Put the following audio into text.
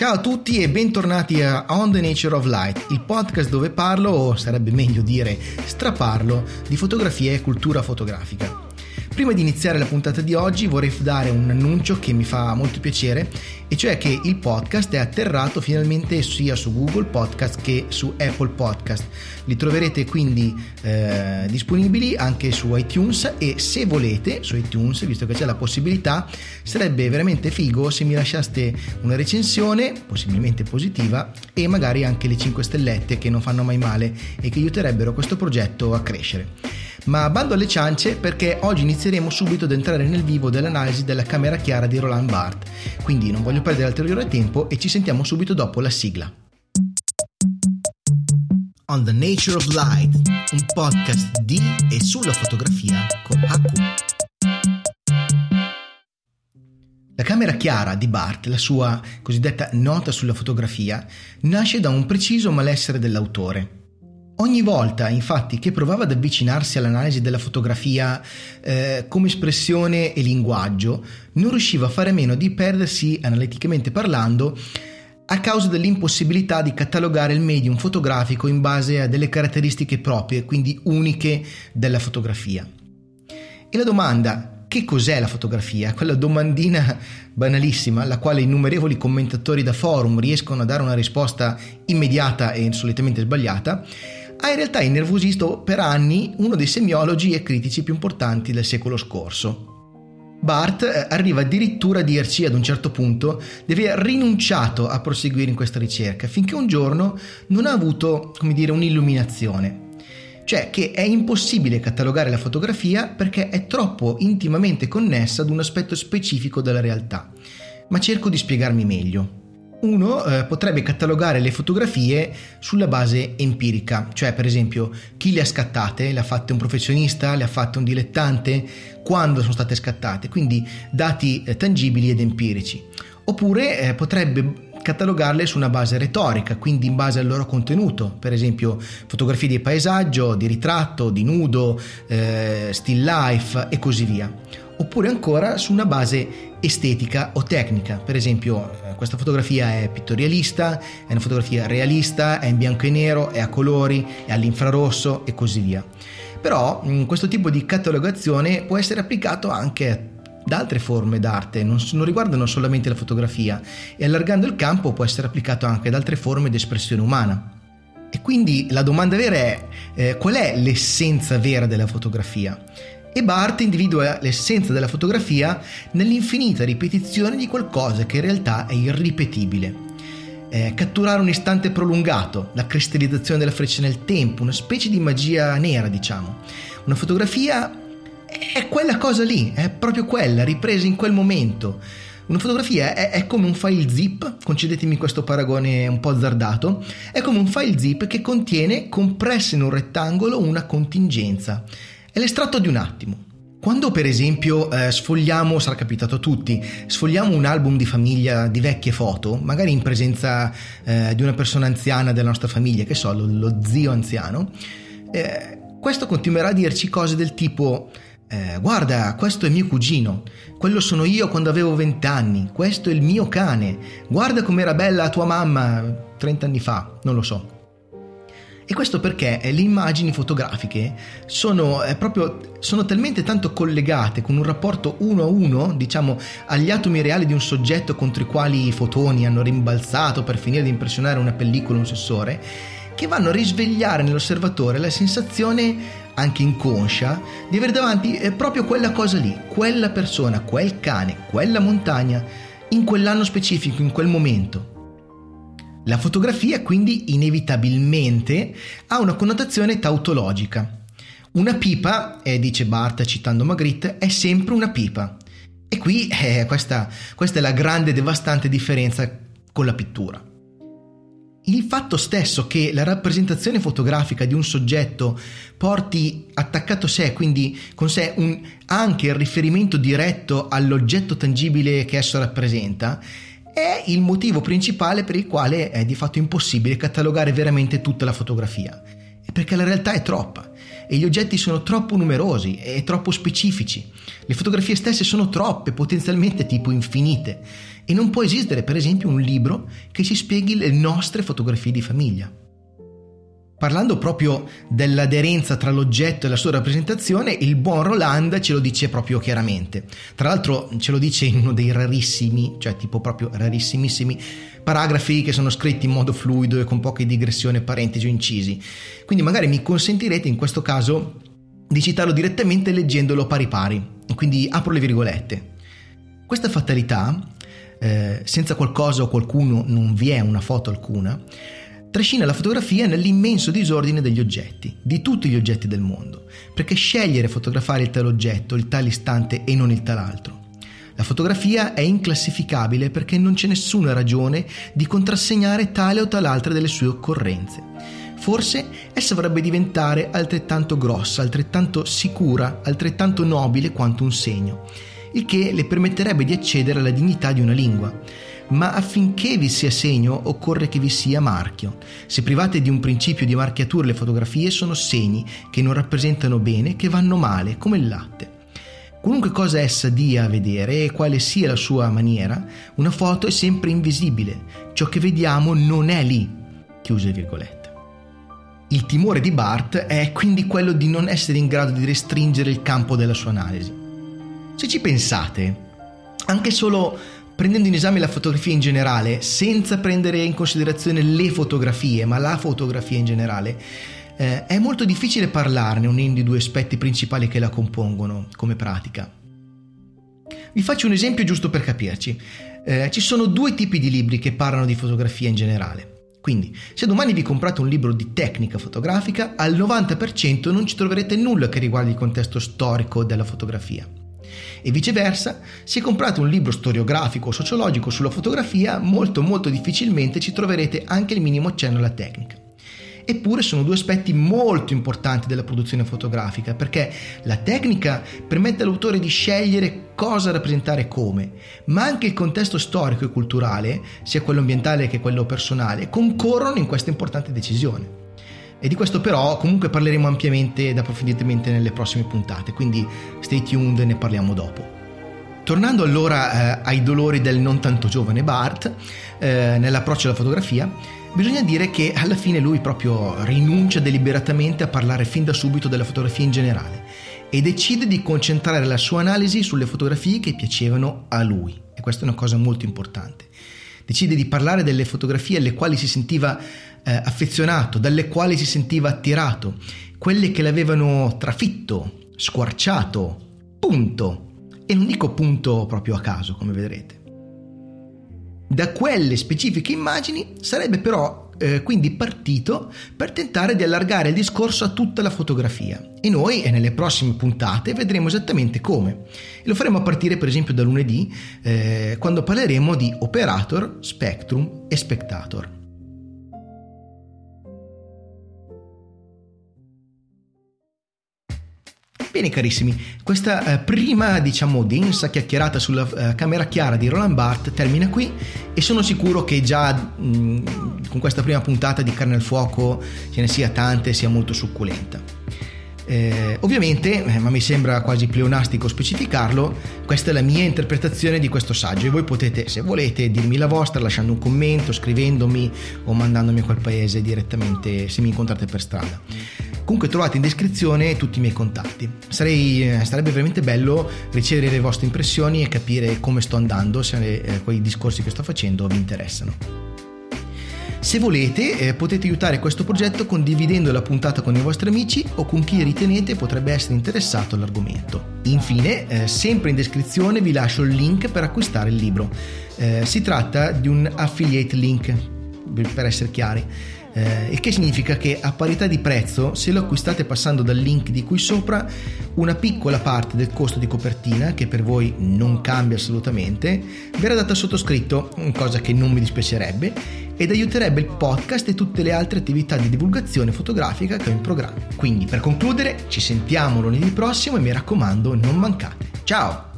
Ciao a tutti e bentornati a On the Nature of Light, il podcast dove parlo, o sarebbe meglio dire straparlo, di fotografia e cultura fotografica. Prima di iniziare la puntata di oggi vorrei dare un annuncio che mi fa molto piacere e cioè che il podcast è atterrato finalmente sia su Google Podcast che su Apple Podcast. Li troverete quindi eh, disponibili anche su iTunes e se volete su iTunes, visto che c'è la possibilità, sarebbe veramente figo se mi lasciaste una recensione, possibilmente positiva, e magari anche le 5 stellette che non fanno mai male e che aiuterebbero questo progetto a crescere. Ma bando alle ciance perché oggi inizieremo subito ad entrare nel vivo dell'analisi della camera chiara di Roland Barthes, quindi non voglio perdere ulteriore tempo e ci sentiamo subito dopo la sigla. On the Nature of Light, un podcast di e sulla fotografia con Haku. La camera chiara di Barth, la sua cosiddetta nota sulla fotografia, nasce da un preciso malessere dell'autore. Ogni volta, infatti, che provava ad avvicinarsi all'analisi della fotografia eh, come espressione e linguaggio, non riusciva a fare meno di perdersi, analiticamente parlando, a causa dell'impossibilità di catalogare il medium fotografico in base a delle caratteristiche proprie, quindi uniche della fotografia. E la domanda che cos'è la fotografia? Quella domandina banalissima alla quale innumerevoli commentatori da forum riescono a dare una risposta immediata e solitamente sbagliata, ha in realtà innervosito per anni uno dei semiologi e critici più importanti del secolo scorso. Bart eh, arriva addirittura a dirci ad un certo punto di aver rinunciato a proseguire in questa ricerca finché un giorno non ha avuto, come dire, un'illuminazione. Cioè che è impossibile catalogare la fotografia perché è troppo intimamente connessa ad un aspetto specifico della realtà. Ma cerco di spiegarmi meglio. Uno eh, potrebbe catalogare le fotografie sulla base empirica, cioè per esempio chi le ha scattate, le ha fatte un professionista, le ha fatte un dilettante, quando sono state scattate, quindi dati eh, tangibili ed empirici. Oppure eh, potrebbe catalogarle su una base retorica, quindi in base al loro contenuto, per esempio fotografie di paesaggio, di ritratto, di nudo, eh, still life e così via. Oppure ancora su una base estetica o tecnica, per esempio eh, questa fotografia è pittorialista, è una fotografia realista, è in bianco e nero, è a colori, è all'infrarosso e così via. Però mm, questo tipo di catalogazione può essere applicato anche da altre forme d'arte, non, non, riguardano solamente la fotografia e allargando il campo può essere applicato anche ad altre forme di espressione umana. E quindi la domanda vera è eh, qual è l'essenza vera della fotografia? E Barth individua l'essenza della fotografia nell'infinita ripetizione di qualcosa che in realtà è irripetibile. Eh, catturare un istante prolungato, la cristallizzazione della freccia nel tempo, una specie di magia nera, diciamo. Una fotografia è quella cosa lì, è proprio quella, ripresa in quel momento. Una fotografia è, è, come un file zip, concedetemi questo paragone un po' azzardato, è come un file zip che contiene compressa in un rettangolo una contingenza. È l'estratto di un attimo. Quando per esempio eh, sfogliamo, sarà capitato a tutti, sfogliamo un album di famiglia di vecchie foto, magari in presenza eh, di una persona anziana della nostra famiglia, che so, lo, lo zio anziano, eh, questo continuerà a dirci cose del tipo eh, guarda, questo è mio cugino, quello sono io quando avevo vent'anni, questo è il mio cane, guarda com'era bella tua mamma 30 anni fa, non lo so. E questo perché le immagini fotografiche sono, eh, proprio, sono talmente tanto collegate con un rapporto uno a uno, diciamo, agli atomi reali di un soggetto contro i quali i fotoni hanno rimbalzato per finire di impressionare una pellicola o un sensore, che vanno a risvegliare nell'osservatore la sensazione, anche inconscia, di avere davanti eh, proprio quella cosa lì, quella persona, quel cane, quella montagna, in quell'anno specifico, in quel momento. La fotografia quindi inevitabilmente ha una connotazione tautologica. Una pipa, eh, dice Barth citando Magritte, è sempre una pipa. E qui eh, questa, questa è la grande devastante differenza con la pittura. Il fatto stesso che la rappresentazione fotografica di un soggetto porti attaccato a sé, quindi con sé un, anche il riferimento diretto all'oggetto tangibile che esso rappresenta, è il motivo principale per il quale è di fatto impossibile catalogare veramente tutta la fotografia. Perché la realtà è troppa e gli oggetti sono troppo numerosi e troppo specifici. Le fotografie stesse sono troppe, potenzialmente tipo infinite e non può esistere per esempio un libro che ci spieghi le nostre fotografie di famiglia. Parlando proprio dell'aderenza tra l'oggetto e la sua rappresentazione, il buon Roland ce lo dice proprio chiaramente. Tra l'altro ce lo dice in uno dei rarissimi, cioè tipo proprio rarissimissimi paragrafi che sono scritti in modo fluido e con poche digressioni, parentesi o incisi. Quindi magari mi consentirete in questo caso di citarlo direttamente leggendolo pari pari. Quindi apro le virgolette. Questa fatalità, eh, senza qualcosa o qualcuno non vi è una foto alcuna, trascina la fotografia nell'immenso disordine degli oggetti, di tutti gli oggetti del mondo, perché scegliere fotografare il tal oggetto, il tal istante e non il tal altro. La fotografia è inclassificabile perché non c'è nessuna ragione di contrassegnare tale o tal'altra delle sue occorrenze. Forse essa vorrebbe diventare altrettanto grossa, altrettanto sicura, altrettanto nobile quanto un segno, il che le permetterebbe di accedere alla dignità di una lingua ma affinché vi sia segno occorre che vi sia marchio. Se private di un principio di marchiatura le fotografie sono segni che non rappresentano bene, che vanno male, come il latte. Qualunque cosa essa dia a vedere e quale sia la sua maniera, una foto è sempre invisibile. Ciò che vediamo non è lì. Chiuse virgolette. Il timore di Bart è quindi quello di non essere in grado di restringere il campo della sua analisi. Se ci pensate, anche solo prendendo in esame la fotografia in generale, senza prendere in considerazione le fotografie, ma la fotografia in generale, eh, è molto difficile parlarne unendo i due aspetti principali che la compongono come pratica. Vi faccio un esempio giusto per capirci. Eh, ci sono due tipi di libri che parlano di fotografia in generale. Quindi, se domani vi comprate un libro di tecnica fotografica, al 90% non ci troverete nulla che riguardi il contesto storico della fotografia. E viceversa, se comprate un libro storiografico o sociologico sulla fotografia, molto molto difficilmente ci troverete anche il minimo accenno alla tecnica. Eppure sono due aspetti molto importanti della produzione fotografica, perché la tecnica permette all'autore di scegliere cosa rappresentare come, ma anche il contesto storico e culturale, sia quello ambientale che quello personale, concorrono in questa importante decisione. E di questo però comunque parleremo ampiamente ed approfonditamente nelle prossime puntate, quindi stay tuned e ne parliamo dopo. Tornando allora eh, ai dolori del non tanto giovane Bart, eh, nell'approccio alla fotografia, bisogna dire che alla fine lui proprio rinuncia deliberatamente a parlare fin da subito della fotografia in generale e decide di concentrare la sua analisi sulle fotografie che piacevano a lui. E questa è una cosa molto importante. Decide di parlare delle fotografie alle quali si sentiva eh, affezionato, dalle quali si sentiva attirato, quelle che l'avevano trafitto, squarciato, punto. E non dico punto proprio a caso, come vedrete. Da quelle specifiche immagini sarebbe però eh, quindi partito per tentare di allargare il discorso a tutta la fotografia e noi e nelle prossime puntate vedremo esattamente come. E lo faremo a partire per esempio da lunedì eh, quando parleremo di operator, spectrum e spectator. Bene carissimi, questa eh, prima diciamo densa chiacchierata sulla eh, camera chiara di Roland Barthes termina qui e sono sicuro che già mh, con questa prima puntata di Carne al Fuoco ce ne sia tante e sia molto succulenta. Eh, ovviamente, eh, ma mi sembra quasi pleonastico specificarlo, questa è la mia interpretazione di questo saggio e voi potete, se volete, dirmi la vostra lasciando un commento, scrivendomi o mandandomi a quel paese direttamente se mi incontrate per strada. Comunque trovate in descrizione tutti i miei contatti. Sarei, eh, sarebbe veramente bello ricevere le vostre impressioni e capire come sto andando, se eh, quei discorsi che sto facendo vi interessano. Se volete eh, potete aiutare questo progetto condividendo la puntata con i vostri amici o con chi ritenete potrebbe essere interessato all'argomento. Infine, eh, sempre in descrizione vi lascio il link per acquistare il libro. Eh, si tratta di un affiliate link, per essere chiari eh, il che significa che a parità di prezzo, se lo acquistate passando dal link di qui sopra, una piccola parte del costo di copertina, che per voi non cambia assolutamente, verrà data al sottoscritto, cosa che non mi dispiacerebbe, ed aiuterebbe il podcast e tutte le altre attività di divulgazione fotografica che ho in programma. Quindi per concludere, ci sentiamo lunedì prossimo e mi raccomando non mancate. Ciao!